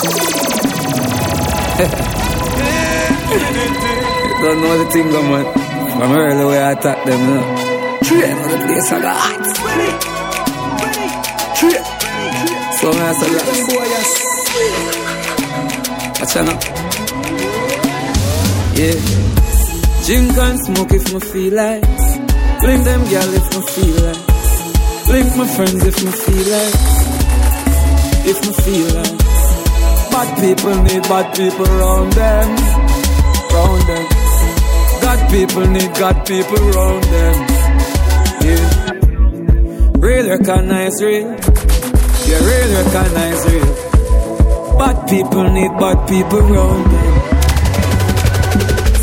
Don't know the thing, man. From early way I attack them, you know. Train on the place, I got hot. Train. So I boy, yes. Watch out. Yeah. Drink and smoke if me feel like. Blink them girl if me feel like. Blink my friends if me feel like. If me feel like. Bad people need bad people around them. Round them. God people need God people around them. Yeah. Real recognize real. Yeah, real recognize real. Bad people need bad people around them.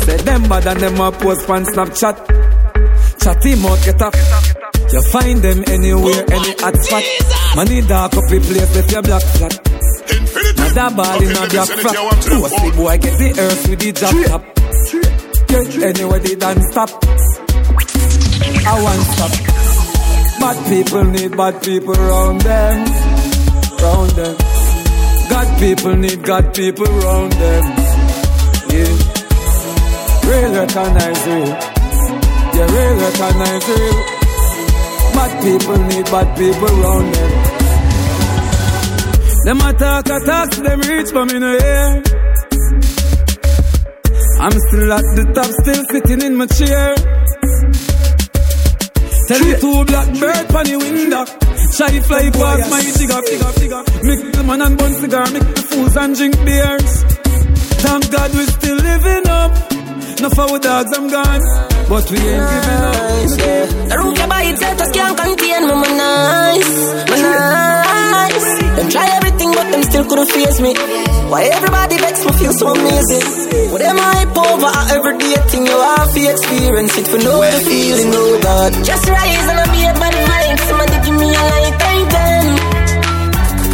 Say them bad and them a post on Snapchat. Chatty mouth get up. You find them anywhere, any hot spot. Money dark up the place if you black flat. That ball in a black flat. Pussy boy get the earth with the drop top. Yeah, anyway they don't stop. I want stop. Bad people need bad people around them. Round them. God people need God people around them. Yeah. Real recognize real. Yeah, real recognize real. Bad people need bad people around them. Them attack, attack, them reach for me no air. I'm still at the top, still sitting in my chair. Tell me two black bird on the window. Shy fly past my digger, digger, digger. Make the man and bun cigar, make the fools and drink beers. Thank God we still living up. Enough of our dogs, I'm gone. But we ain't giving up. The room you buy itself just can't contain me, my nice, my nice. Them try them still couldn't face me. Why everybody makes me feel so amazing? What am I over at every day thing you have to experience it for know the feeling, oh God. Just rise and I'll be a bad vibes, somebody give me a light I then.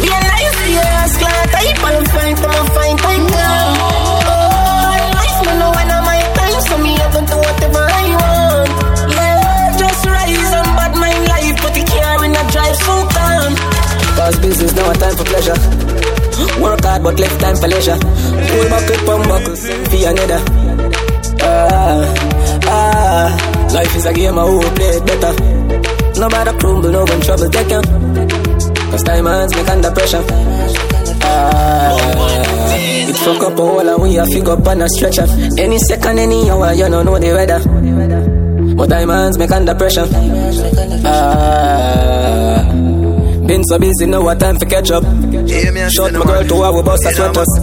Be a nice year, class type, I'll find them, I'll find time Cause business now a time for pleasure. Work hard but left time for leisure. Pull back up and buckle, be another. Ah, ah, life is a game, I will play it better. Nobody crumble, no one trouble take. Cause hands make under pressure. Ah, it fuck up a hole and we a figure up on a stretcher. Any second, any hour, you don't know the weather. But hands make under pressure. Ah, been so busy, no what time for catch up. Shot my girl to our bus, I sweat us.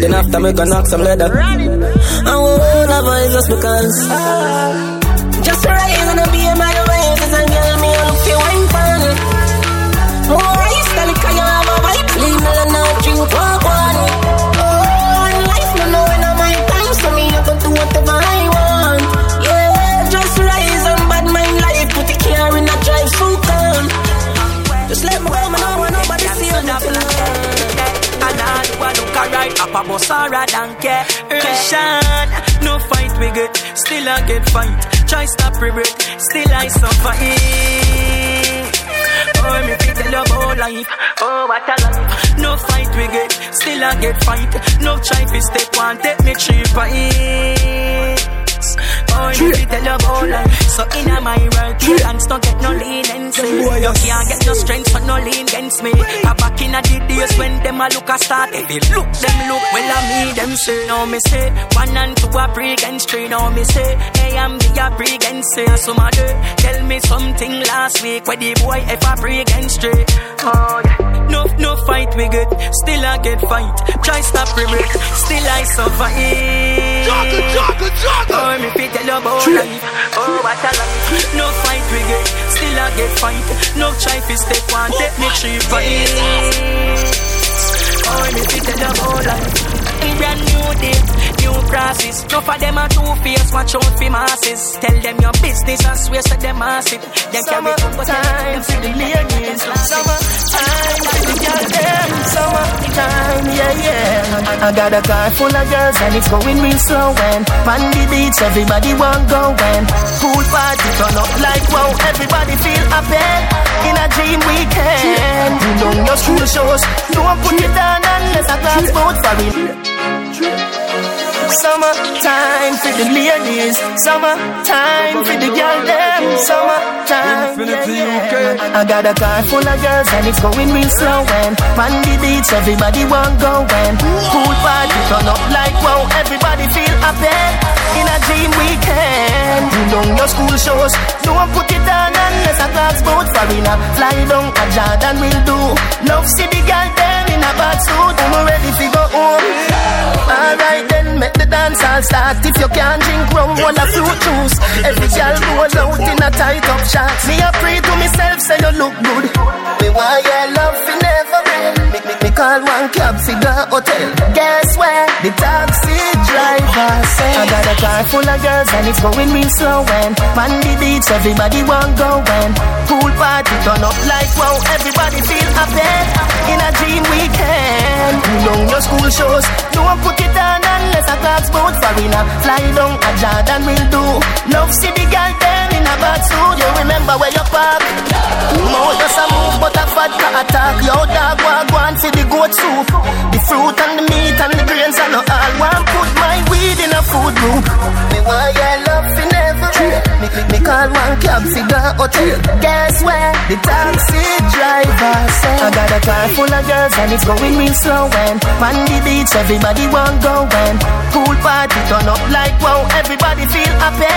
Then after me can knock some leather. I won't have eyes ah. just because. Just bus alright and care Russian No fight we get. Still I get fight. Try stop regret. Still I suffer. It Oh, me feel tell you about life. Oh, what a life. No fight we get. Still I get fight. No try to step one. Take me cheap for it Oh, you tell you about life So in a my world You hands don't get no leniency You can't get no strength So no lean against me. I back in a the days When them a look a start If they look them look. Well I me them say Now me say One and two a pre against three Now me say. Hey I'm the a pre against say Some other Tell me something last week Where the boy if I pre against three. Oh yeah. No, no fight we get, still I get fight. Try stop regret, still I survive. Juggle, juggle, juggle. Oh, me fit tell you about life. Oh, what a life. No fight we get, still I get fight. No try fi step one, take me three fight. Oh, me fit tell you about life. Brand new day, new process. No for them a two face, watch out for masses. Tell them your business and swear to them massive. Them carry up but for the ladies, summertime for the girls them. Summertime, yeah yeah. I, got a car full of girls and it's going real slow. And on the beach, everybody want go when pool party turn up like wow. Everybody feel happy in a dream weekend. You know your school shows, don't put it down unless I clocks both for me. Summertime for the ladies, summertime for the girl them, summertime. Yeah, yeah. I got a car full of girls and it's going real slow. And on the beach, everybody want going. Pool party turn up like wow, everybody feel happy. In a dream weekend, you know your school shows. Don't put it on unless a clock's boat for in fly down a Jordan will do. Love see the girl them in a bad suit, I'm ready to go home. Alright then, make the dance all start. If you can't drink rum, one a fruit juice. Every girl roll out in a tight up shot. Me a pray to myself, say you look good. Me want your love never end. Me, me, me call one cab the hotel. Guess where? The taxi car full of girls and it's going real slow. And man the beach, everybody want going. Pool party turn up like wow, everybody feel happy. In a dream weekend, you know your school shows. Don't put it on unless a clock's boat farina. Fly down a Jordan will do. Love see the girl then in a bad suit. You remember where you park? More just a move, but a vodka attack. Yo dog go and see the goat soup. The fruit and the meat and the grains and all. Want put my weed in a food group. Me want your love for end. Me, me, me call one cab for the hotel. Guess where? The taxi driver said I got a car full of girls and it's going real slow. And on the beach, everybody want going. Pool party turn up like wow, everybody feel happy.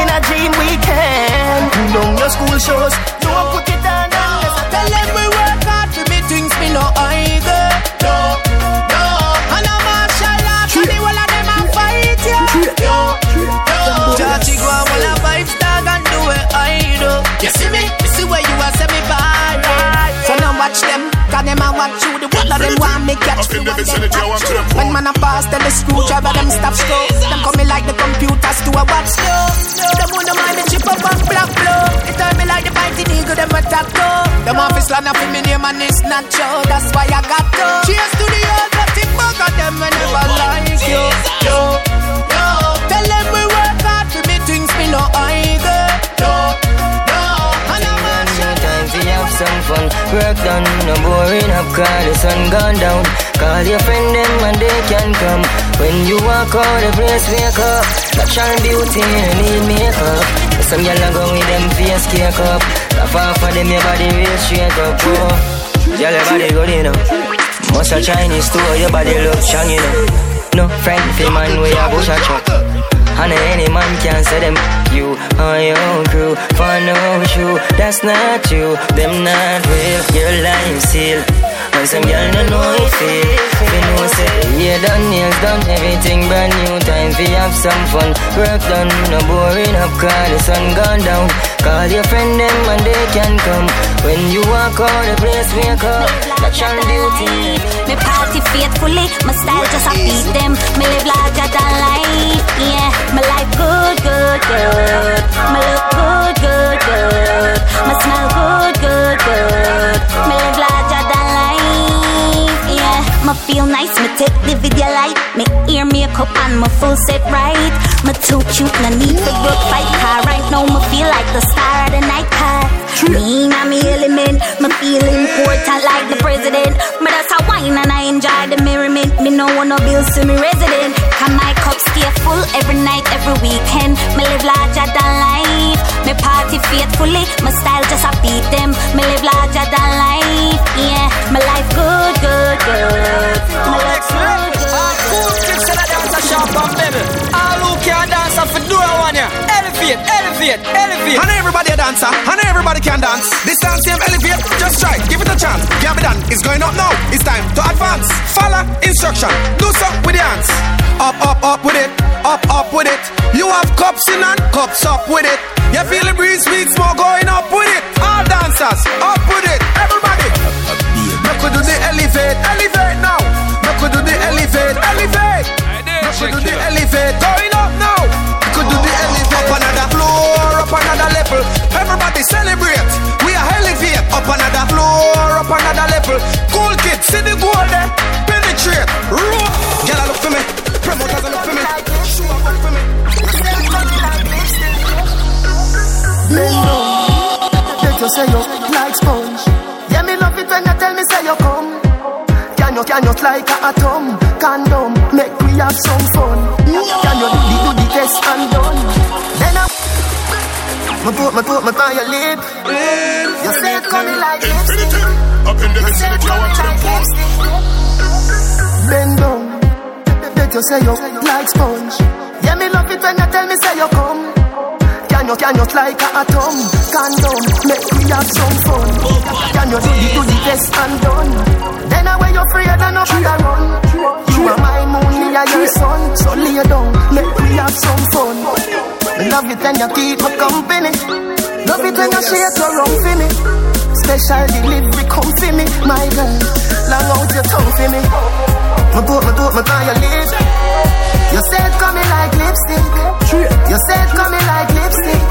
In a dream weekend, you know your school shows. Don't put it on Tell them we work hard for me things me no either. You see me? You see where you are say me bye. So now watch them, cause them a watch you. The one of them want me catch you. and them catch you. When man a pass, tell the screwdriver them stop slow. Them coming like the computers to a watch slow. Them wanna mind the chip up and black blow. They tell me like the fighting eagle, them attack though. Them office land up in me name and it's not show. That's why I got to. Sun gone down. Call your friend them and they can come. When you walk out, the place wake up. Natural beauty, you need makeup. Some gyal a go with them face cake up. Laugh off of them, your body real straight up. Oh, gyal your body good, you know. Must Chinese store, your body look strong, you. No friend for man, we a bush a truck. And any man can say them you on your crew for no shoe. That's not you, them not real. Your life still. And some girl no know it feel. You know say yeah done nails done everything brand new. Time for have some fun. Work done, no boring up cause the sun gone down. Call your friend them and they can come. When you walk out the place wake up. Natural beauty. Me party faithfully, my style just a beat them. Me live larger than life, yeah. My life good, good, good. My look good, good, good. Me smell good, good, good. Me live larger. Me feel nice, me take the video light. Me ear makeup and my full set right. Me too cute, no need for broke fight car. Right now me feel like the star of the night car. Me in me element, me feel important like the president. Me that's a wine and I enjoy the merriment. Me no want no bills to me resident. Can my cup stay full every night, every weekend. Me live larger than life. Me party faithfully, my style just a beat them. Me live larger than life, yeah. My life good, good, good. My life good, good. Cool kids in a dance a sharp and baby. All who can dance off the door one ya. Elevate, elevate, elevate. And everybody a dancer, and everybody can dance. This dance game elevate, just try, give it a chance. Can't be done, it's going up now. It's time to advance. Follow instruction, do so with the hands. Up, up, up with it, up, up with it. You have cups in and cups up with it. You feel the breeze, sweet smoke going up with it. All dancers, up with it, everybody. Make we do the elevate, elevate now. Make we do the elevate, elevate. Make we do the elevate, going up Everybody celebrate. We are elevate. Up another floor, up another level. Cool kids, see the goal there. Penetrate, roll. Girl, look for me. Promoters, look for me. Show up, for me. Bend down. Take you say you like sponge. Yeah, me love it when you tell me say you come. you, can you like a atom? Condom, make we have some fun. Can you do the, do the test and my put, my put, my by your lip. You it coming like lipstick. You say it coming like lipstick. Bend down. Bet you say you like sponge. Yeah, me love it when you tell me say you come. You, can you like a atom? Condom, make we have some fun. Can you do the, do the test and done? Then I wear you free and nobody run. You are my moon, me are your sun. So lay down, make we have some fun. Me love it when you keep me company. Love it when you shake your rum for me. Special delivery come for me, my girl. Long out your tongue for me. Me me put, me by your lips. You said coming like lipstick. You said coming like lipstick.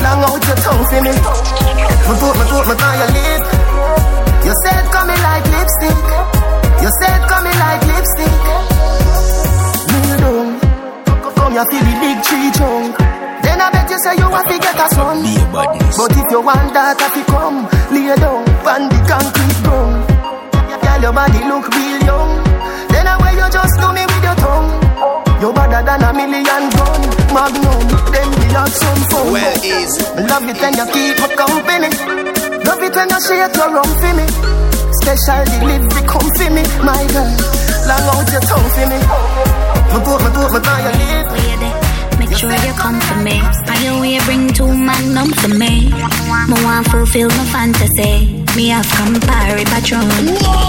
Long out your tongue for me. Me put, me put, me by your lips. You said coming like lipstick. You said coming like lipstick. Kneel down. Come here feel the big tree trunk. Then I bet you say you want to get a son. But if you want that, you come, lay down on the concrete ground. Girl, your body look real young. Then I way you just do me with your tongue. You better than a million gun. Magnum, then we have some fun. Well, easy. Love it when you keep me company. Love it when you shake your rum for me. Special delivery come for me, my girl. Long out your tongue for me. Me put, me put, me by your lip. Make sure you come for me. On your way, bring two magnum for me. Me want fulfill my fantasy. Me have come Campari Patron.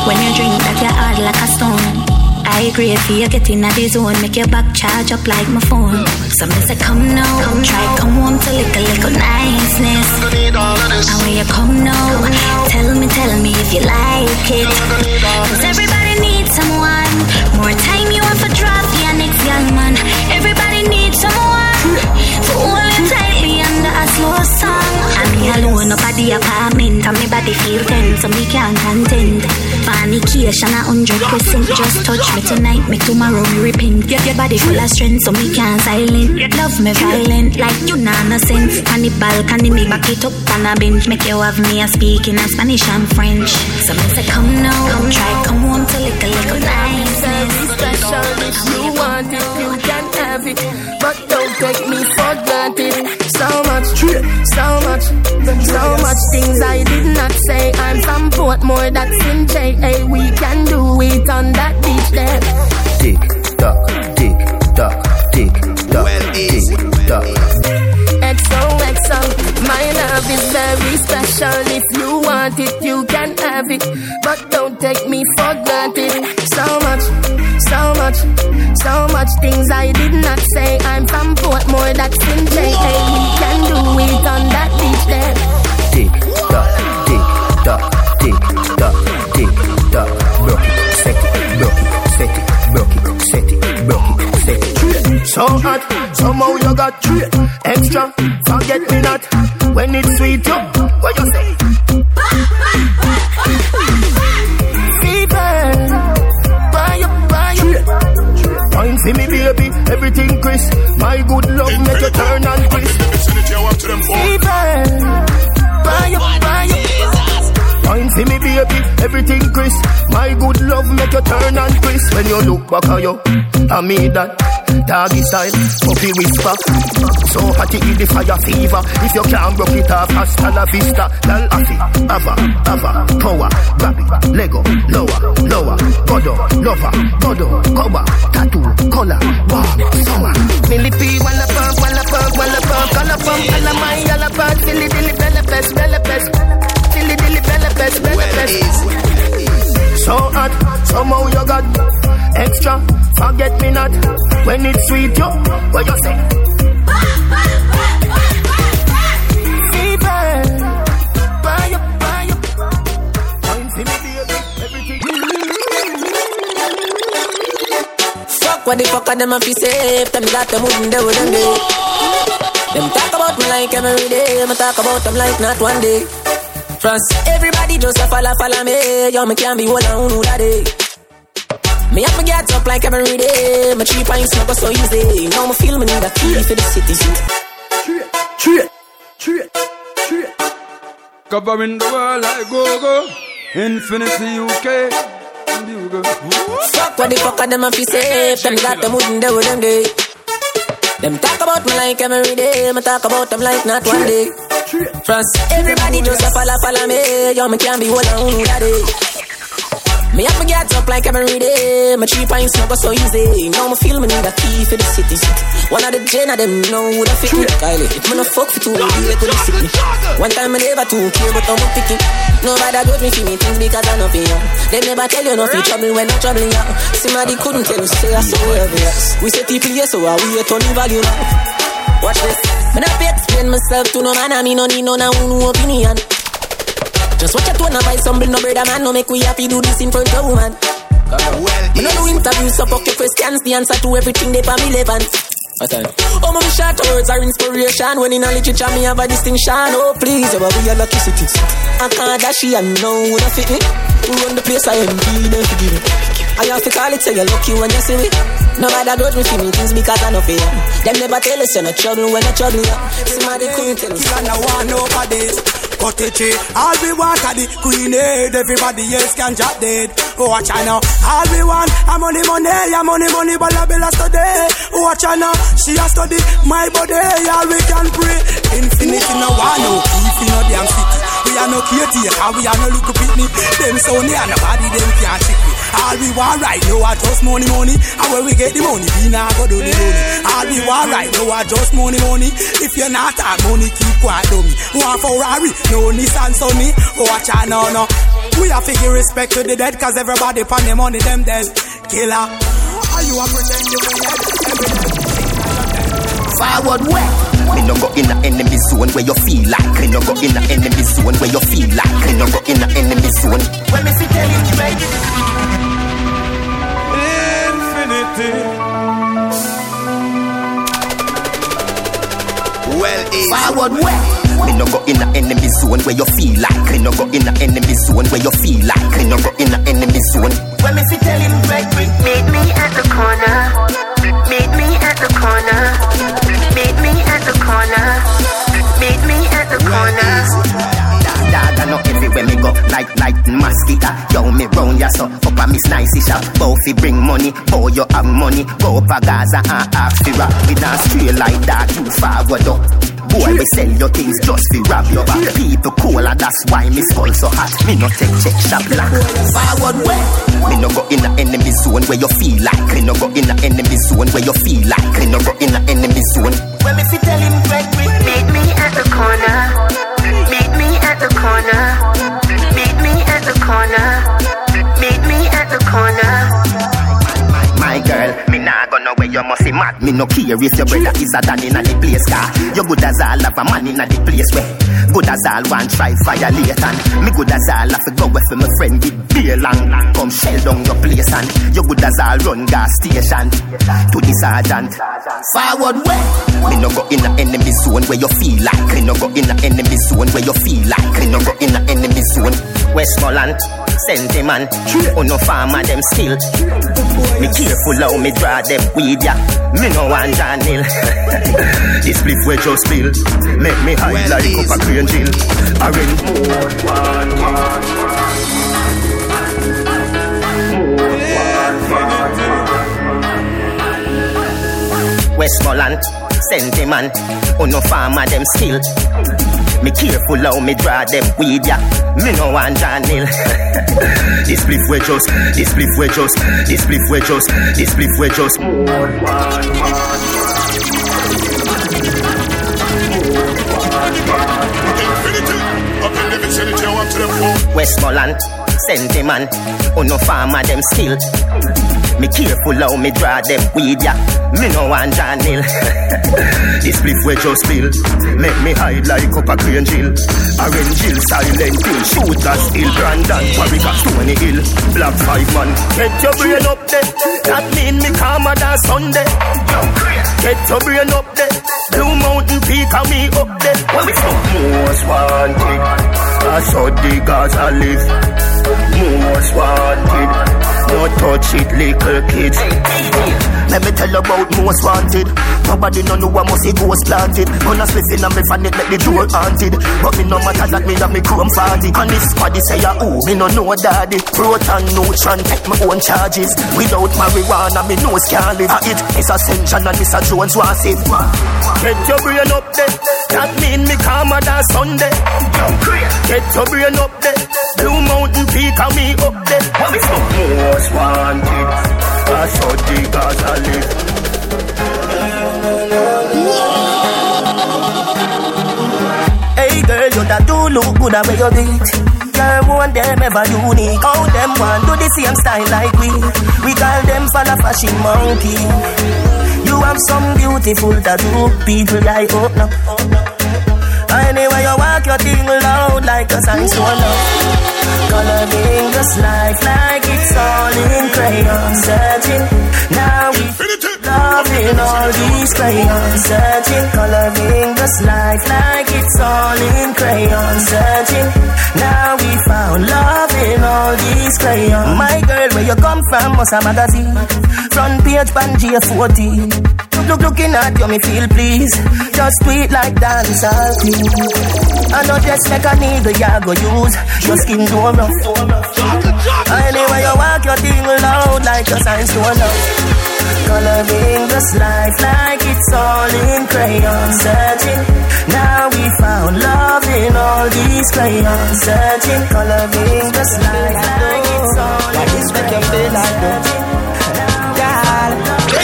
When you drink that, you hard like a stone. I agree if you get in the zone, make your back charge up like my phone. So me say come now, come try, come home to lick a little niceness. And when you come now, tell me, tell me if you like it. Cause everybody needs someone. More time you want for drop your next young man. Everybody needs someone. For slow song. And me alone up at the apartment. And me body feel tense, so me can't content. Fornication a hundred percent. Just touch me tonight, me tomorrow me repent. Get your body full of strength, so me can't silent. Love me violent, like you nah no sense. On the balcony, me back it up on a bench. Make you have me a speaking in Spanish and French. So me say come now, come try, come home to lick a little niceness. special if you want it, you it. But don't take me for granted. So much, so much, so much things I did not say. I'm from Portmore, that's in J.A. We can do it on that beach there. Tick tock, tick tock, tick tock, Well, tick easy. tock. XOXO, my love is very special. If you want it, you can have it. But don't take me for granted. So much, so much, so much things I did not say. I'm from Portmore, that's in J.A. We can do it on that beach there. Tick tock, tick tock, tick tock, tick tock. Broke it, set it, broke it, set it, broke it, set it, broke it, set it. So hot, somehow you got treat extra. Forget me not when it's sweet. You, what you say? Good love make you turn and crisp. Fever, buy up, buy up. Wine for me, baby, everything crisp. My good love make you turn and crisp. When you look back at you, I mean that. Doggy style, puppy whisper. So hot it the fire fever. If you can't broke it off, hasta la vista. Lal afi, ava, ava, power, grab it, Lego, lower, lower, godo, lover, godo, cover, tattoo, color, warm, summer. Millipede, wanna pump, wanna pump, wanna pump, color pump, color my yellow pump, silly dilly bella pest, bella pest, silly dilly bella pest, bella pest. So hot, somehow you got extra. Forget me not. When it's sweet, yo. What you say? What the fuck are them fi say? Tell me that them wouldn't do them day Them talk about me like every day. Me talk about them like not one day. France, everybody just a follow, follow me. Yo, me can't be one on who that day Me have to get up like every day My three pints go so easy Now me feel me need a key for the city Straight, straight, straight. Covering the world like go-go. Infinity UK. Fuck what the fuck are them a fi say? Them got them wouldn't do them day. Them talk about me like every day. Me talk about them like not one day. Trust everybody just a follow follow me. Yo, me can't be one on that day. Me have to get up like every day. My three pints never so easy. Now me feel me need a key for the city. One of the gen of them know who the fit me. Kylie, if me no fuck for two, do it to the city. One time me never too care, but I'm picking. Nobody got me for me things because I know for. They never tell you no trouble when I'm troubling you. Somebody couldn't tell you, say I saw obvious. We say people yes, so I we a turn value now. Watch this. Me not explain myself to no man, I me no need no no opinion. Just watch your tone and buy some no brother man. No make we happy do this in front of woman. Well, me no do interviews, so fuck your questions. The answer to everything they for me relevant. Oh, my short words are inspiration. When in a literature, me have a distinction. Oh, please, you we are lucky cities. I can't dash you and know who don't fit me. Who run the place I am, be them forgive me. I have to call it, say you're lucky when you see me. Nobody grudge me for me things because I know fear. Them never tell us you're not trouble when you're trouble. Somebody couldn't tell us. I don't want nobody. Cut it tree. All we want are the queen head. Everybody else can drop dead. Watch out now. All we want are money, money, yeah, money, money, but I bella study. Watch out now. She has study my body. All we can pray. Infinity no one no keep in no damn city. We are no caretaker. We are no look pitney. Them so near nobody. Them can't trick me. All we want right now are just money, money. And where we get the money, we not go do the money. All we want right now are just money, money. If you're not have money, keep quiet, dummy. Want Ferrari, no Nissan Sunny. Watch out, no, no. We have to give respect to the dead, cause everybody pan the money, them dead. Killer. Are you a pretend you dead? Forward way. Me no go in a enemy zone where you feel like. Me no go in a enemy zone where you feel like. Me no go in a enemy zone. When me see tell you, right? Well, easy. Forward way. Me no go in a enemy zone where you feel like. Me no go in a enemy zone where you feel like. Me no go in a enemy zone. When me see tell him break me. Meet me at the corner. Meet me at the corner. At the corner. Meet me at the corner everywhere me go, me round ya so up shop. Both bring money, boy you have money. Go up a Gaza and rap. We not straight like that, you forward up. Boy, we sell your things just for rob your back. People cool and that's why me skull so hot. Me no take check shop black. Forward way. Me no go in a enemy zone where you feel like. Me no go in a enemy zone where you feel like. Me no go in a enemy zone. When me fi tell him, meet me at the corner Meet me at the corner. Meet me at the corner. Meet me at the corner. My girl, me nah know where you must be mad. Me no care if your brother is a dan in the place car. You good as all have a man in the place where. Good as all one try violate and me good as all have to go with my friend with beer long. Come shell down your place and you good as all run gas station to the sergeant. Forward way. Me no go in a enemy zone where you feel like. Me no go in a enemy zone where you feel like. Me no go in a enemy zone. Westmoreland, sentiment. Oh no farmer them still. Me careful how me draw them weed ya. Me no want John Hill. this spliff we just spill. Make me high well, like up a green chill. Orange. Westmoreland, sentiment. Oh no farmer them still. Me careful how me draw them weed ya. Me no want Hill. this spliff we just, this spliff we just, this spliff we just, this spliff we just. Westmoreland, sentiment, oh no farmer them still. Me careful how me draw them weed ya. Me no want Hill. this spliff we just spill. Make me hide like up a green jill. Orange Hill, silent hill. Shooters still Brandon. Warwick Stony Hill. Black five man. Get your brain up there. That mean me calmer than Sunday. Get your brain up there. Blue Mountain Peak and me up there. When we from most wanted. I saw the Gaza live. Most wanted. No touch it, little kids. Let me tell you about most wanted. Nobody no know what must see ghost planted. On a spliffing and me fan it make the door haunted. But me no matter that me have me chrome party. And if squaddy say ya ooh, me no know daddy. Proton, neutron, take my own charges. Without marijuana, me nose can't live. Ah, it is ascension and Mr. Jones wants it. Get your brain up there. That mean me calmer than Sunday. Get your brain up there. Blue Mountain Peak and me up there. Most wanted. That's how the Gaza live. That do look good at where you beat. Girl, one them ever unique. How them want do the same style like we. We call them for the fashion monkey. You have some beautiful tattoo, people like oh no. Anyway, you walk your thing loud like a sign so low. Coloring this life like it's all in crayon. Searching, now we loving all these crayons. Searching, coloring this life like it's all in crayon. Searching, now we found love in all these crayons. My girl, where you come from, was a magazine. Front page, Pangea 14. Look, looking at you, me feel please. Just tweet like queen. I know just like a needle, you go use. Your skin do rough. Anyway, you walk your thing loud like your signs to love. Coloring this life like it's all in crayon. Searching, now we found love in all these crayons. Searching, coloring this life like it's all in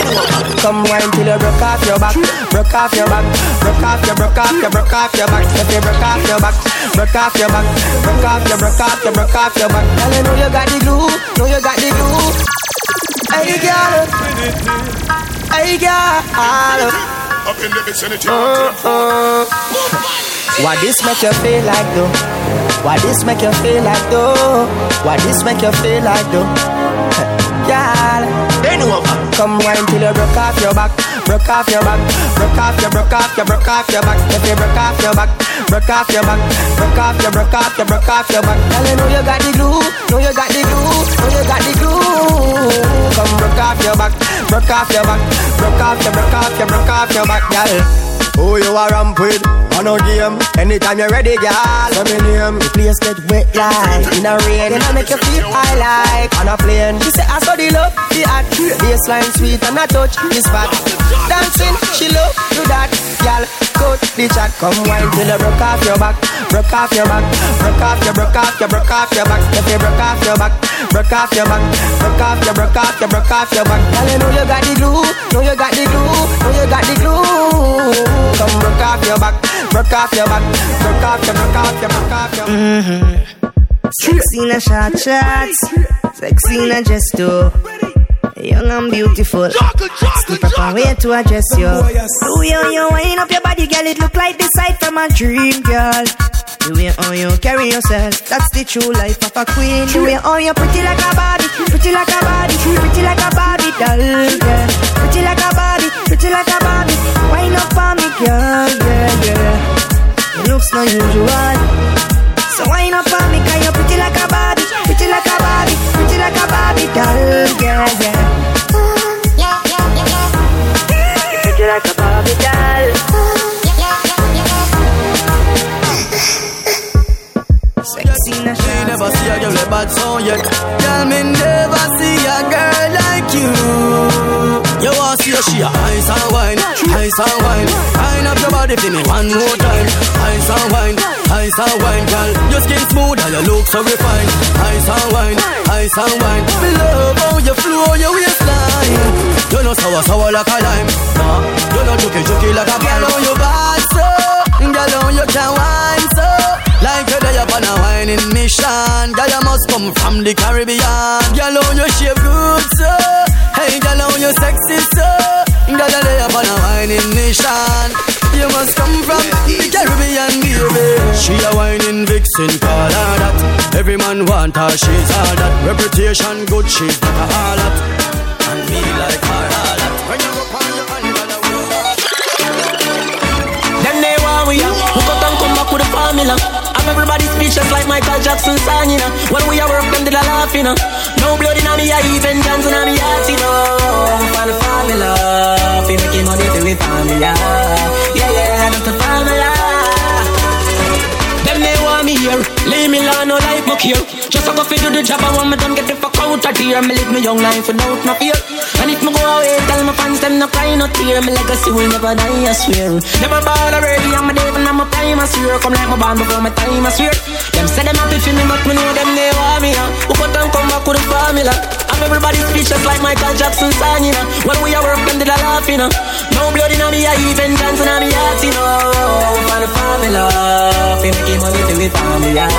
crayon. Come wine till you broke off your back, broke off your back, broke off your, broke off your, broke off your back. If you broke off your back, broke off your back, broke off your, broke off your, broke off your back. Girl, you know you got the glue, know you got the glue. Hey girl, hey girl. Up in the vicinity. Oh, oh. Uh-uh. What this make you feel like though? What this make you feel like though? What this make you feel like though? Girl, bend over. Come wine till you broke off your back, broke off your back, broke off your, broke off your, broke off your back. If you broke off your back, broke off your back, broke off your, broke off your, broke off your back. Girl, you know you got the glue, know you got the glue, know you got the glue. Come broke off your back, broke off your back, broke off your, broke off your, broke off your back, girl. Who you are ramp with? On a game. Anytime you're ready, girl. Say me name. The place get wet like in a rain, and I make you feel high like on a plane. She say I saw the love, the art, baseline sweet and I touch this spot. Dancing, she love do that, girl. Cut the chat, come wine till you broke off your back, broke off your back, broke off your, broke off your, broke off your back. If you broke off your back, broke off your back, broke off your, broke off your, broke off your back. Girl, you know you got the glue, know you got the glue, know you got the glue. Come broke off your back, broke off your back, broke off your, broke off your, broke off your. Mm-hmm. Sexy in a short shorts, sexy in a gesto. Young and beautiful. Step up and way to address you. The way how you wind up your body, girl, it look like the sight from a dream, girl. The way how you carry yourself, that's the true life of a queen. The way how you pretty like a Barbie, pretty like a Barbie, pretty like a Barbie doll, yeah. Pretty like a Barbie, pretty like a Barbie. Wind up for me, girl, yeah, yeah. It looks not usual. So wind up for me, cause you're pretty like a Barbie, pretty like a Barbie, pretty like a Barbie doll, yeah, yeah. You're pretty like a Barbie. Sexy in a Me never see a girl with bad sound yet. Girl, me never see a girl like you. You want to see she a ice and wine, ice and wine. Wine up your body for me one more time. Ice and wine, ice and wine, girl. Your skin smooth and your look so refined. Ice and wine, ice and wine. Me love how you flow your waistline. You know sour sour like a lime. Nah, you know juky juky like a girl. How you bad so, girl how you can wine so. Like you're there upon a wining mission. Girl, you must come from the Caribbean. Girl, how you shape good, so Hey, girl, how you sexy, so Girl, you're there upon a wining mission. You must come from the Caribbean, baby. She a wining vixen, call her that. Every man want her, she's all that. Reputation good, she's not a harlot. And me like her harlot. When you up on your hand, Them they want we up. And come back with the formula. I'm everybody speechless like Michael Jackson song, you know. When we are work, them did a laugh, you know. No blood in me, I even dance in me heart, you know. For the formula, fi making money for we family, yeah, yeah, that's the formula. Here, leave me alone, no life muck here. Just a go fi do the job, I want me done get the fuck out of here. Me live me young life without no fear. And if me go away, tell my fans them no cry, no tear. Me legacy will never die, I swear. Never ball already, I'm a devil, I'm a prime, I swear. Come like my band before my time, I swear. Them say them happy for me, but me know them they want me, huh? Who cut and come back with the formula? I'm everybody speechless like Michael Jackson song, you know. When we are work, them did a laugh, you know. No blood in me, I even dance in me heart, you know. For the formula, fi making money to with family, yeah,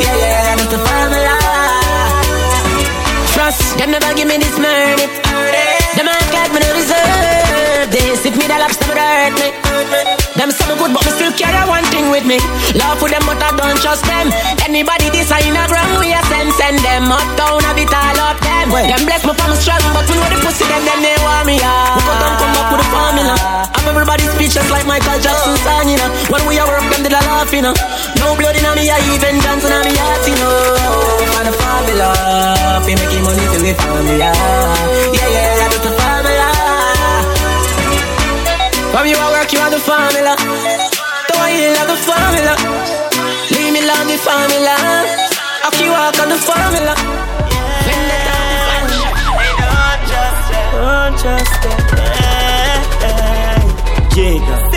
yeah, yeah, that's the formula. Trust, them never give me this money. Them act like me no deserve this. If me the lobster would hurt me. Them say me good, but me still carry one thing with me. Love for them, but I don't trust them. Anybody this I in a ground, we a send send them up down a bit all up them. Them bless me for me strong, but we know the pussy them, them they want me ah. We got them come up with the formula. I'm everybody speechless like Michael Jackson song, you know. When we are work, them did a laugh, you know. No blood in me, I even dance in me heart, you know. For the formula, fi making money to live family, yeah, yeah, yeah, that's the. From you I work, you are the formula. The way you love the formula. Leave me love the formula. I keep walk on the formula. Don't trust them. Jigga.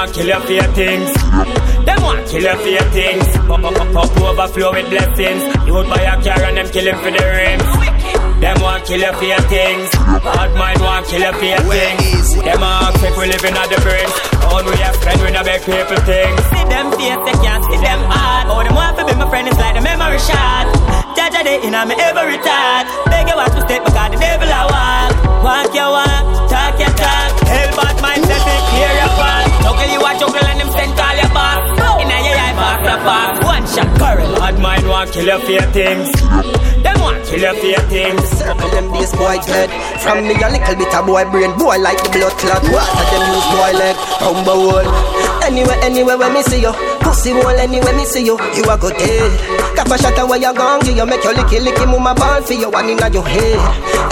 Want kill your fear things. Them want kill your fear things. Pop, pop, pop, pop, overflow with blessings. You would buy a car and them kill him for the rims. Them want kill your fear things. Bad mind want kill your fear things. Them ask if we living at the brink. All we have friends, we no beg people things. See them face, they can't see them hard. All them want to be my friend, is like the memory shot. Jaja day in me every thought. Beg you watch step because the devil I walk. Walk your walk, talk your talk. Hell a juggle and them send all your boss. Inna your eye, pass your pass. One shot, curl. Bad mind want kill your fear things. Them want kill your fear things. Circle them days boy dead. From me a little bit of boy brain Boy like the blood clot. Water them use boy leg Rumble. Hole Anywhere, anywhere when me see you. Pussy hole anywhere me see you. You a go dead Cap a shot where you gone You make your licky licky mama ball for you. One inna your head.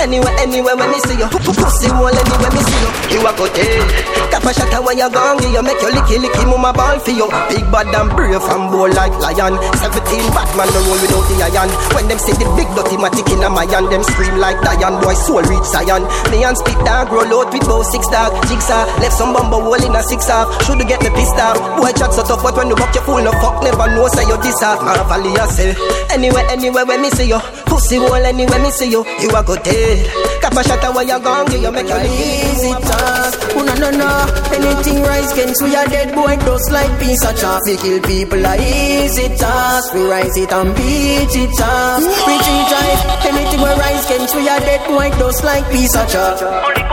Anywhere, anywhere when me see you. Pussy hole anywhere me see you. You a go dead Cap a shot where you gone You make your licky licky mama ball for you. Big bad and brave and bold like lion. 17 bad man no roll without the iron. When them see the big dirty matic in a hand Them scream like Diane Boy soul reach Zion. Me and spit dog roll out with bow six dog Jigsaw. Left some bumble hole in a six half. Should get me pissed off. Boy chat so tough but when you buck your fool no fuck Never know say you this off Marvel yourself Anywhere anywhere when me see you. Pussy hole anywhere me see you. You a go dead. Cap a shot where you gone You make your easy task. Oh no no Anything rise against we are dead boy. Dust like piece of chaff. Kill people a easy task. We rise it and beat it off We treat drive Anything we rise against we are dead boy Dust like piece of chaff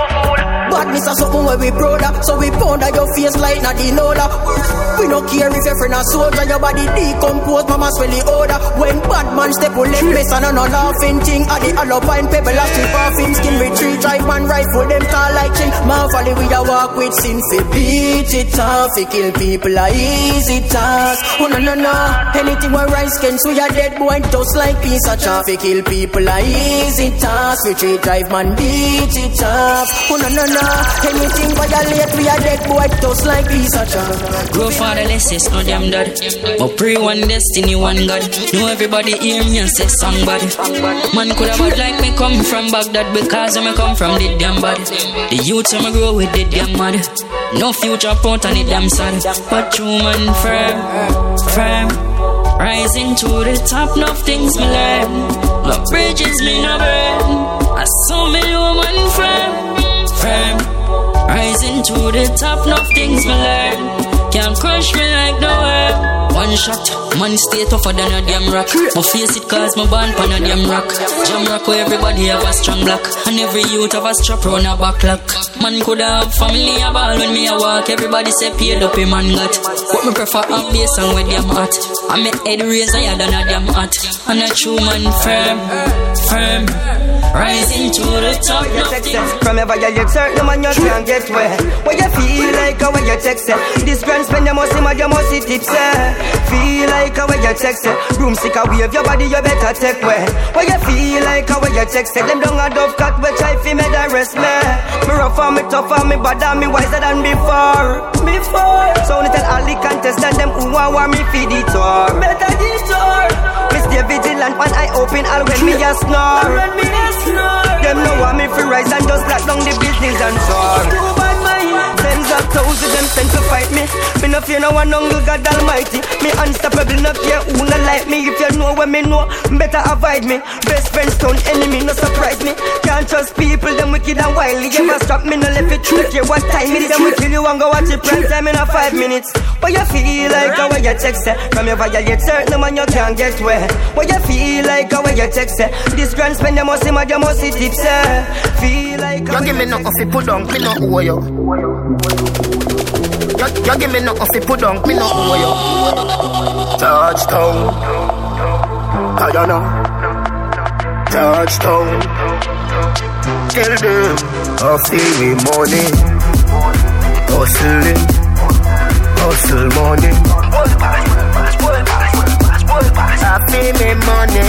Badness is something where we proud of So we pound at your face like not the loader. We no care if your friend a soldier Your body decompose mama smell the odor When bad man step on left mess and no laughing thing. At the alpine pebble strip off him skin Retreat drive man rifle them tall like chin. Man we a walk with sin Fi beat it off. Fi kill people a easy task. Oh no no no. Anything we rise against we a dead boy Just like piece of chaff. Fi kill people a easy task. Retreat drive man beat it off. Oh no no no Anything violate we a dead boy Just like of chaff Grow fatherless, yes, no damn dad. But pray one destiny, one God. Know everybody hear me and say somebody. Man could have bad like me come from Baghdad because I come from the damn body. The youth I grow with the damn mad. No future point on the damn sad. But human firm, firm. Rising to the top, no things me learn. No bridges me no burn. I saw me human firm, firm. Rising to the top, no things me learn. Can't crush me like no air. One shot, man stay tougher than a damn rock. My face it cause my band pan a damn rock. Jam rock where everybody have a strong block. And every youth have a strap round a back lock. Man could have family a ball when me a walk. Everybody say paid up a man got. What me prefer up bass and where damn hot. I make head raise higher than a damn hot. And a true man firm, firm. Rising to the top, nothing. From ever you get certain man you can't get where. What you feel like how you text it. This grand spend you must see my you must see tips eh. Feel like how you text it. Room sick a wave your body you better take where. What you feel like how you text it. Them down a dove cut which I feel me the rest me. Me rough and me tough and me bad and me wiser than before. Before. So only tell all the contestants them who want me feed the tour. Better the tour. Me stay vigilant when I open all when me a snore. When me a snore. Them know want me free rise and just black down the business and soar. Mind. Tens of thousands them sent to fight me. Me no fear no one, uncle God Almighty. Me unstoppable, no fear who no like me. If you know what me know, better avoid me. Best friends turn enemy, no surprise me. Can't trust people, them wicked and wily. Ever stop me, no left it. Look here, what time it is, them we kill you and go watch it prime time in a five minutes. What you feel like, how you text it? From your violate certain man you can't get where. What you feel like, how you text it? This grand spend, you must see my, you must see tips, eh. Feel like, You give me no coffee, eh? put down, me no owe you. You, know, you give me no coffee, put down, me no owe you. Touchdown, Guyana. Touchdown. Tell them I feel me money, hustling, hustle money. I feel me money,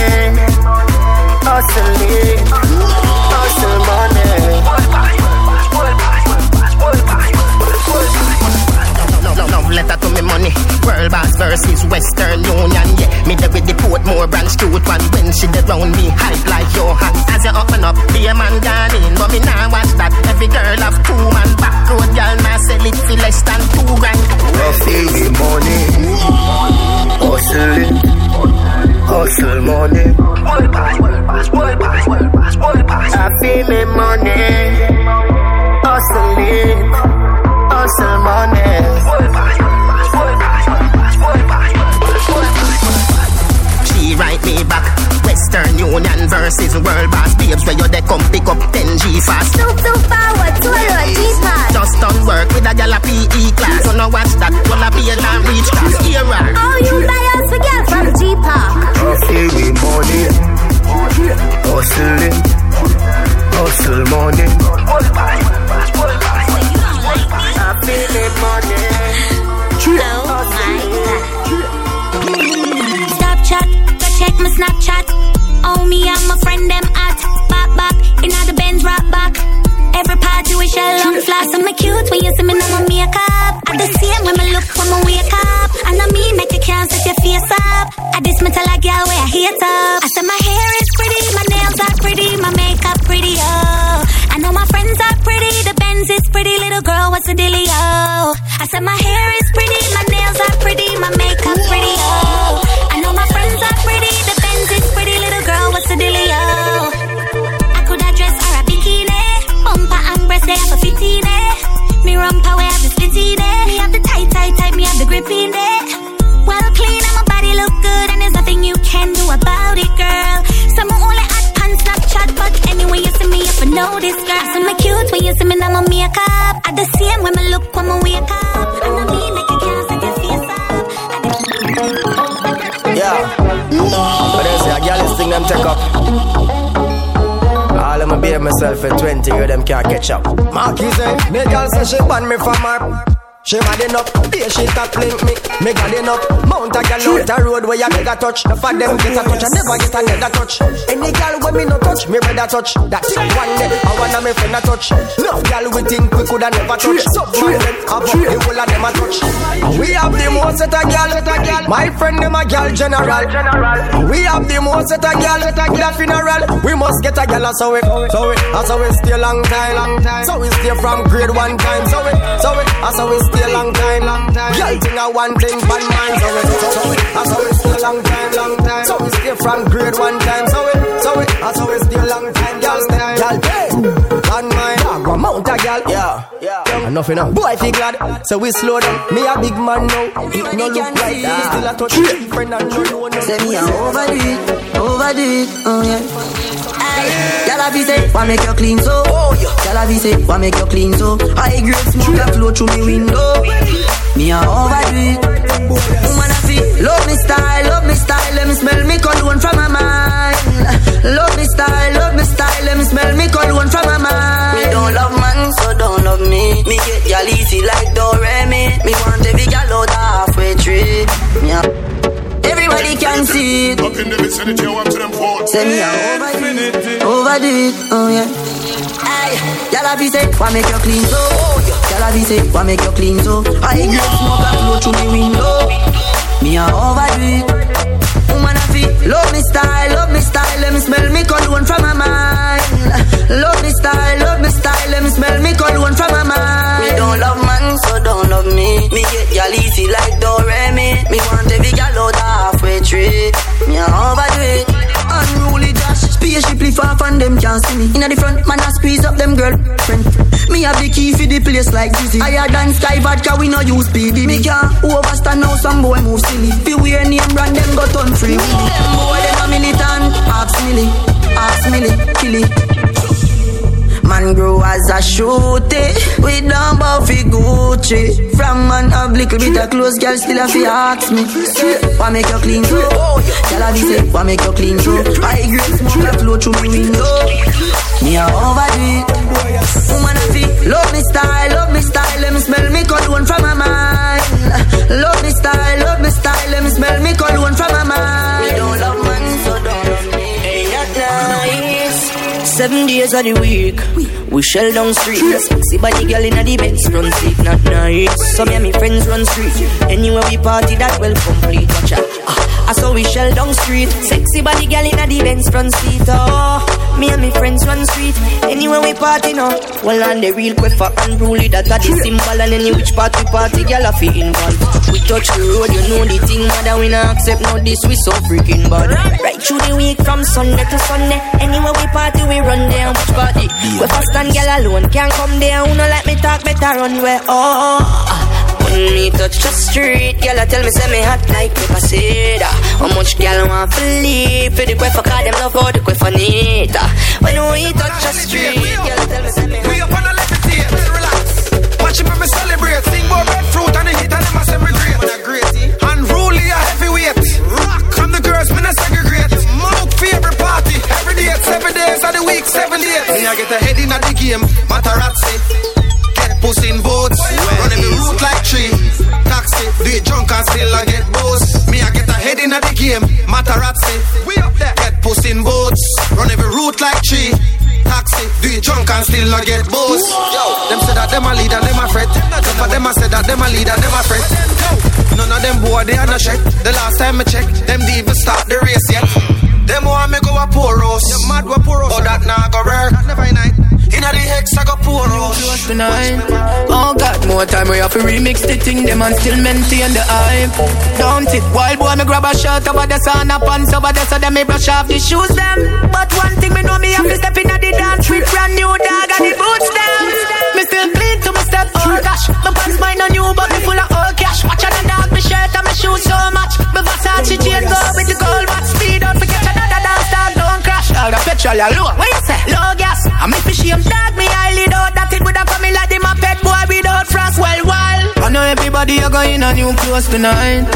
hustling, hustle money. Love letter to me money. World boss versus Western Union. Yeah, me there with the Portmore branch cute one. When she dey round me, hype like your hand. As you open up, be a man gone in. But me nah watch that. Every girl have two man back road. Girl nah sell it for less than two grand. I feel me money, hustling, hustle money. World boss, world boss, world boss, world boss, world boss. I feel me money, hustling, money. She write me back. Western Union versus World Boss Babes Where you they come pick up 10 G fast Too, too forward, too low, G-Pass. Just done work with a gal a PE class now watch that, well a pay and reach class Era me and my friend them at back back in the Benz rock back. Every party we shell long floss. I'm cute when you see me now my makeup. I the same when me look when me wake up. And I mean make you can't set your face up. I this me tell a girl where I hate up. I said my hair is pretty, my nails are pretty, my makeup pretty. Oh, I know my friends are pretty, the Benz is pretty. Little girl, what's the dealio? I said my hair is pretty, see me, know this girl. I me cute when you see me now my makeup. I the same when me look when me wake up. And I mean make you can't set your face up. Yeah. But they say a girl is thing them take up. All of my beer myself at 20, you them can't catch up. Marky say, me girl say she ban me from her. She mad enough, there she top link me. Me got enough, mount a girl out the road where you beg a touch. The for them get a touch, I never get another touch. Any girl when me no touch, me brother touch. That's one day, I wanna me friend a touch. No girl we think we coulda never touch. So man them, above the whole of them a touch. We have the most set a girl, my friend them a girl general. We have the most set a girl, with a funeral. We must get a girl so we, so we, so we stay long time, long time. So we stay from grade one time, so we, so we, so we stay long time, long time. Girl thing a one thing, pan man, so we, so we, so we stay long time, long time. So we stay from grade one time, so we, so we, so we stay long time, girl, girl, hey, pan man, dog, go mount a girl, yeah, yeah. Enough enough. Boy, feel glad, so we slow down. Me a big man now, it no look like that. Still a touch, friend and no know no. Say me a overdo it, overdo it, oh yeah. Y'all have say, why make you clean so? Oh, yeah. Y'all have say, why make you clean so? High grade smoke that flow through me window. Me a overdo it. Woman I feel, love me style, love me style. Let me smell me cologne from my mind. Love me style, love me style. Let me smell me cologne from my mind. Me don't love man, so don't love me. Me get y'all easy like Doremi. Me want every girl out Half Way Tree. Yeah. Everybody can see it. Up in the vicinity, I want to them four. Say me, I overdo it, overdo it, oh yeah. Y'all be say, why make you clean so? Y'all be say, why make you clean so? I ignore smoke and flow through me window. Me a overdo it. Love me style, love me style, let me smell me cologne from my mind. Love me style, love me style, let me smell me cologne from my mind. Me don't love man, so don't love me. Me get y'all easy like Doremi. Me want every gal out Half Way Tree. Me a overdo it. Josh, spaceshiply far from them can't see me. Inna the front, man I squeeze up them girl. Me have the key for the place like Dizzy. Higher than Sky Vodka, we no use PD. Me can't overstand now some boy move silly. Fi wear name brand, them go turn free. Them boy them a militant, ask milli, ask milli, killy. Man grow as a shooty. We don't fi Gucci. From man have little bit of clothes Girl still a fi ask me. Why make you clean through? Girl a say Why make you clean through? High grade smoke a flow through me window. Me a overdo it Woman a fi Love me style, love me style. Let me smell me cologne from my mind. Love me style, love me style. Let me smell me cologne from my Seven days of the week, we shell down street. See body girl in the Benz front seat, not nice. Some of me friends run street. Anywhere we party, that well complete. Watch out. I saw we shell down street. Sexy body girl in the Benz front seat. Oh, me and me friends run street. Anywhere we party, no. Well, on the real quick for unruly, that are the symbol. And any which party party, girl, I feel involved. We touch the road, you know the thing, mother. We not accept no this, we so freaking bad. Right through the week from Sunday to Sunday. Anywhere we party, we run there, which party? We fast and girl alone can't come there. Who no let me talk, better run where oh. When me touch the street, girl, I tell me say me hot like pepper cedar. How much girl want to leave for the quay for call them love how the quay for need. When we touch the street, girl, I tell me say me We up on the levitate, relax. Watch it when me celebrate. Sing about breadfruit and the hit and them a say me great. Unruly a heavyweight. Rock from the girls, me no segregate. Smoke for every party. Every day, seven days of the week, seven days. Me I get a head in at the game. Matarazzi. In votes. Run every route like tree. Taxi. Do it drunk and still I get boss. Me I get a head in the game. Matarazzi. We up there. Get pussy in votes. Run every route like tree. Taxi, do it drunk and still not get boss. Yo, them say that them a leader, them a fret. Some of them a say that them a leader, them a fret. None of them boy they are not check. The last time I check, them didn't even start the race yet. Them want me go a poor house. You mad what poor house? Oh that nah go work. Never night. Inna the hex I go poor house. tonight. Oh God, more time we have to remix the thing, them and still maintain the hype. Don't it? Wild boy, me grab a shirt over the sun, a pants over there, so them me brush off the shoes them. But one thing me know me have to step in at the dance with brand new dog and the boots them. Me still clean to me step, oh gosh. My pants mine on new, but me full of old cash. Watch out the dog, me shirt and me shoes so much. Me Versace chain go with the gold watch. Speed out, forget another dance dog, don't crash. Dog a petrol, ya low. What you say? Low gas. I make me shame dog, me highly doubt that it woulda come in like the moped boy without frost. Well, while I know everybody are going on new clothes tonight.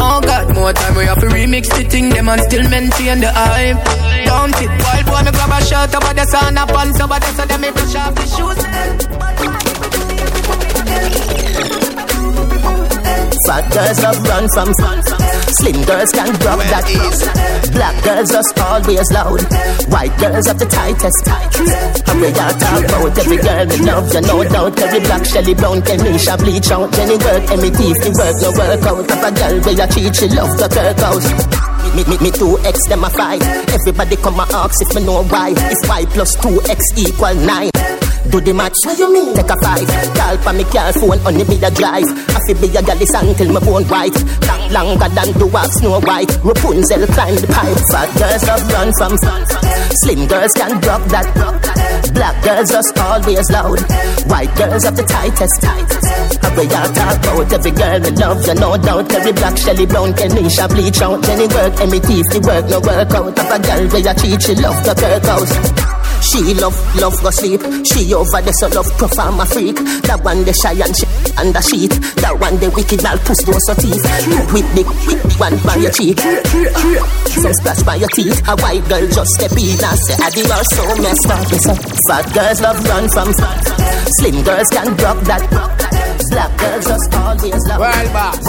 Oh God, more time we have to remix the thing, them and still maintain the hype. Don't it? Wild boy, me grab a shirt over the sun, a pants over there, so them me brush off the shoes. Eh. Fat girls love run from fun. Slim girls can drop that. Black girls just always loud. White girls have the tightest. And we all talk about every girl we love, you no doubt. Every black Shelly Brown, Kenisha bleach out. Jenny work, Emmy teeth, work, no work out. Of a girl where you cheat, she love the Kirk house. Me, me, me two X them a fight. Everybody come and ask if me know why. If Y plus two X equal nine. Do the match. What you mean? Take a five. Call for me car phone only the media drive. I feel be a galley until my bone white. Long, longer than the wax Snow White. Rapunzel climb the pipe. Fat girls love run from. Slim girls can drop that. Black girls just always loud. White girls have the tightest. How we all talk about every girl we love, you no doubt. Every black Shelly Brown, Kenisha bleach out. Jenny work, Emmy teeth, the work no work out. Of a girl where you cheat, she love the Kirk house. She love, love go sleep. She over there so love perform a freak. That one the shy and she under sheet. That one the wicked gal puss those so teeth. With the with the one by your cheek. Some splash by your teeth. A white girl just step in and say, Adi you're so messed up. Fat girls love run from fat. Slim girls can drop that. Black girls just always love. Well, boss.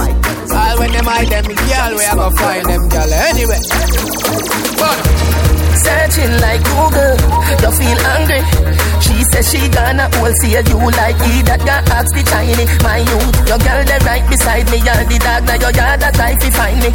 All when them hide them girl, we have a go find them girl anyway. But Searching like Google, you feel hungry. She says she gonna hold see you like he that got ask the tiny. My youth, your girl they right beside me. You're the dog now your yard that type to find me.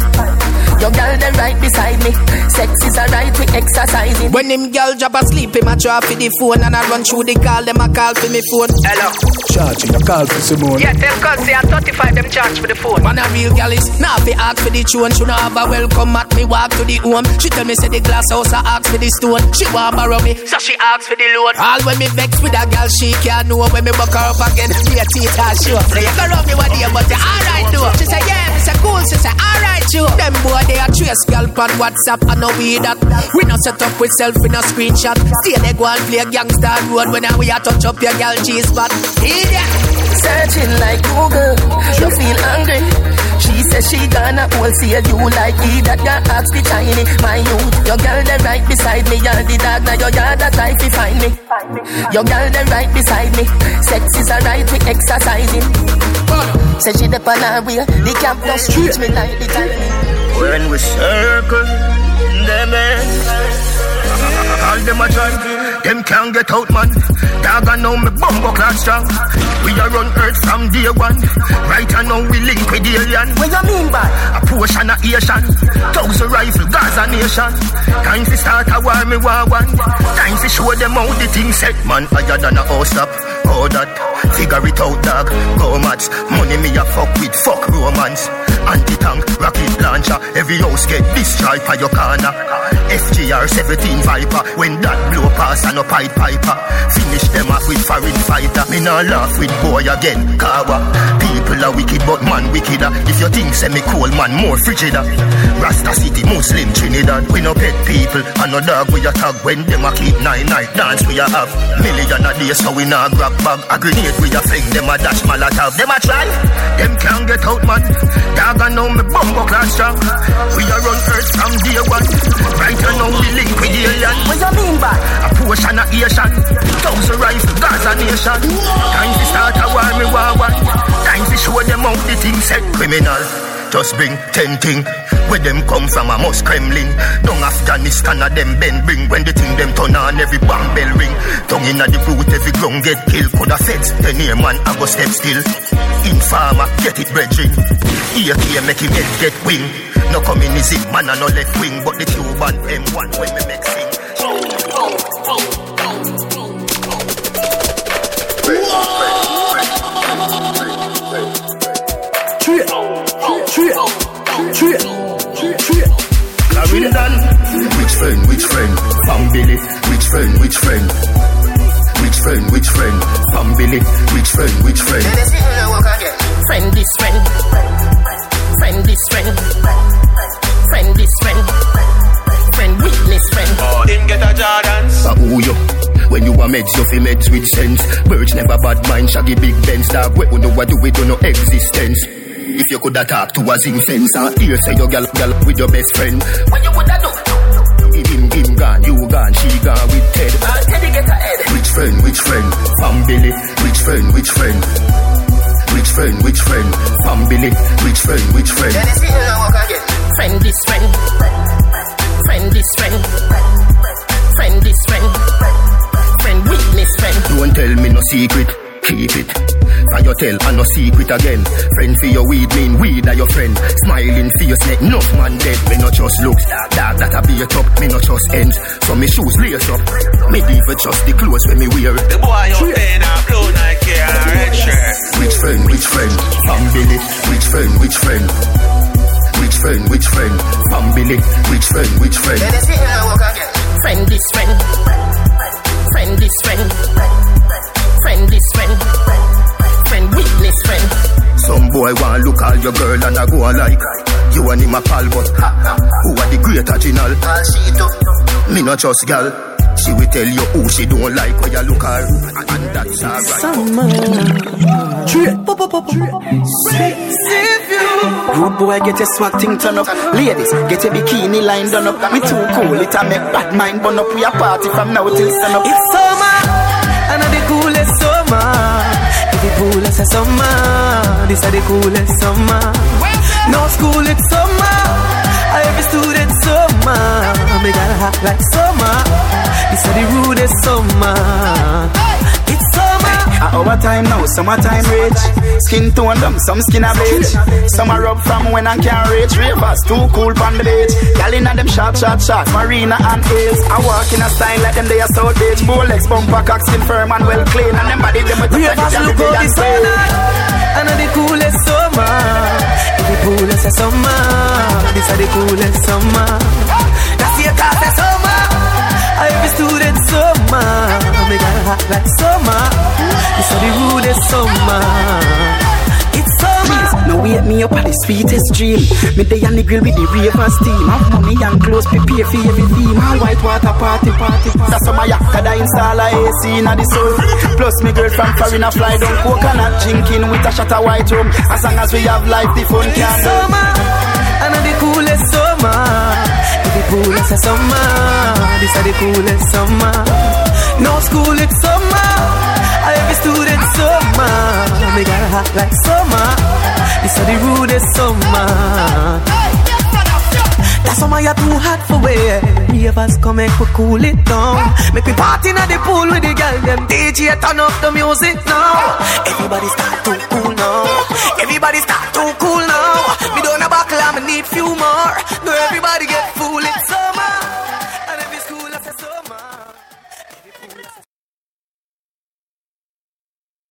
Your girl they right beside me. Sex is a right we exercising. When them girl drop asleep, him a drop for the phone and I run through the call. Them a call for me phone. Hello. Charging a call for Simone. Yeah, tell cuz say at 35 them charge for the phone. Man a real gal is now fi ask for the tune. She not have a welcome at me walk to the home. She tell me say the glass house a ask for the stone. She want borrow me, so she ask for the loan. All when me vex with a gal, she can't know when me buck her up again. Me a teeth her sure. Say you can rub me one day, but you alright though. She say yeah, me say cool. She say alright you. Them boy they a trace gal on WhatsApp and no we that. We not set up with self in a screenshot. Still they go and play gangster road when we a touch up your gal G spot. Idiot. Searching like Google, you feel hungry. She says she gonna hold see you like he that got ask the tiny. My youth, your girl they right beside me. You're the dog now your yard that life to find me. Your girl they right beside me. Sex is a right we exercising. Say she the on her way, the camp just treat me like the tiny. When we circle them all them a try, them can't get out, man. Dog I know me bumbo class strong. We are on earth from day one. Right and now we link with the alien. What you mean by? A portion of Asian. Thousand rifle, Gaza nation. Time to start a war, me war one. Time to show them how the thing set, man. Higher than a house up. Oh that, figure it out, dog. Go money me a fuck with, fuck romance. Anti-tank, rocket launcher, every house get destroyed by your corner. FGR 17 Viper, when that blow pass and a pipe piper. Finish them off with foreign fighter. Me nah laugh with boy again, Kawa. People are wicked, but man wickeder. Uh. If you think say me cold man more frigider. Uh. Rasta City, Muslim Trinidad. We no pet people, and no dog we a tag when them a keep nine night dance we a have. Million a day so we nah grab bag. A grenade we a fling, them a dash molotov. Them a try, them can't get out man. Dog I know me bumbo class strong. We are on earth from day one. Right said criminal. Just bring ten thing. Where them come from, I must Kremlin. Down Afghanistan, a them bend bring. When the thing them turn on, every bomb bell ring. Tongue inna the root, every ground get killed. Coulda feds, ten year man, I go step still. Informer, get it brethren. Here, here, make him head get wing. No communism, man, I no left wing. But the Cuban M1 when make sing. Clarendon. Which friend, which friend? Family. Which friend, which friend? Which friend, which friend? Family. Which friend, which friend? Friend this friend. Friend this friend. Friend this friend. Friend witness friend. Oh, him get a Jordans. Uh, who you? When you are meds, you fi meds with sense. Birds never bad mind, shaggy big Benz dog. We who know what do we do no existence. If you coulda talk to us in fence and hear say your gal gal with your best friend. What you woulda do? Him him gone, you gone, she gone with Ted. Uh, Teddy get ahead. Which friend, which friend? Family. Which friend, which friend? Which friend, which friend? Family. Which friend, which friend? Friend this friend. Friend this friend. Friend this friend. Friend witness friend. Don't tell me no secret, tell I no secret again? Friend for your weed mean weed are your friend. Smiling for your snake, enough man dead. Me not just looks, dog that a beat up. Me not just ends, so me shoes lace up. Me even just the clothes when me wear. It. The boy out there now, blue Nike and a red shirt. Which friend, which friend? Family. Which friend, which friend? Which friend, which friend? Family. Which friend, which friend? Friend this friend. Friend this friend. Friend this friend. Friend witness friend. Some boy want to look all your girl and I go like You and him a pal but ha, ha, Who are the great original? Ah, Me not just gal She will tell you who she don't like when you look her And that's alright Rude boy, get your swag thing turn up. Ladies, get your bikini line done up. Me too cool, it a make bad mind burn up. We a party from now till sun up. It's summer, and the coolest summer. If the coolest summer, this is the coolest summer. No school, it's summer. Every student summer. Me got hot like summer. This is the rudest summer. It's summer. At our time now, summertime rich. Skin tone them, some skin a bleach. Some a rub from when I can't reach. Ravers too cool on the beach. Gal inna them short, short, short. Marina and Hills. I walk in a style like them they are South Beach. Bolex bumper, cock skin firm and well clean. And them body them with the Ravers look how the sun And the coolest summer. The coolest summer. This is the coolest summer. That's your class of summer. Every student summer. Me got a hot like summer. This is the rudest summer. It's summer. Now wake me up at the sweetest dream. Me day on the grill with the ravers team. Have money and clothes prepare for every theme. All white water party party. That's why my yakada install a AC in the sun. Plus me girl from foreign a fly down coconut drinking with a shot of white rum. As long as we have life, the fun can It's summer. And the coolest summer the coolest summer. This is the coolest summer. No school, it's summer. Every student summer. They got a hot like summer. This is the rudest summer. That summer you're too hot for wear. We of us come and we cool it down. Make me party in the pool with the girl. Them DJ turn up the music now. Everybody start to cool now. Everybody start to cool now. Me don't need few more. No, everybody get foolish.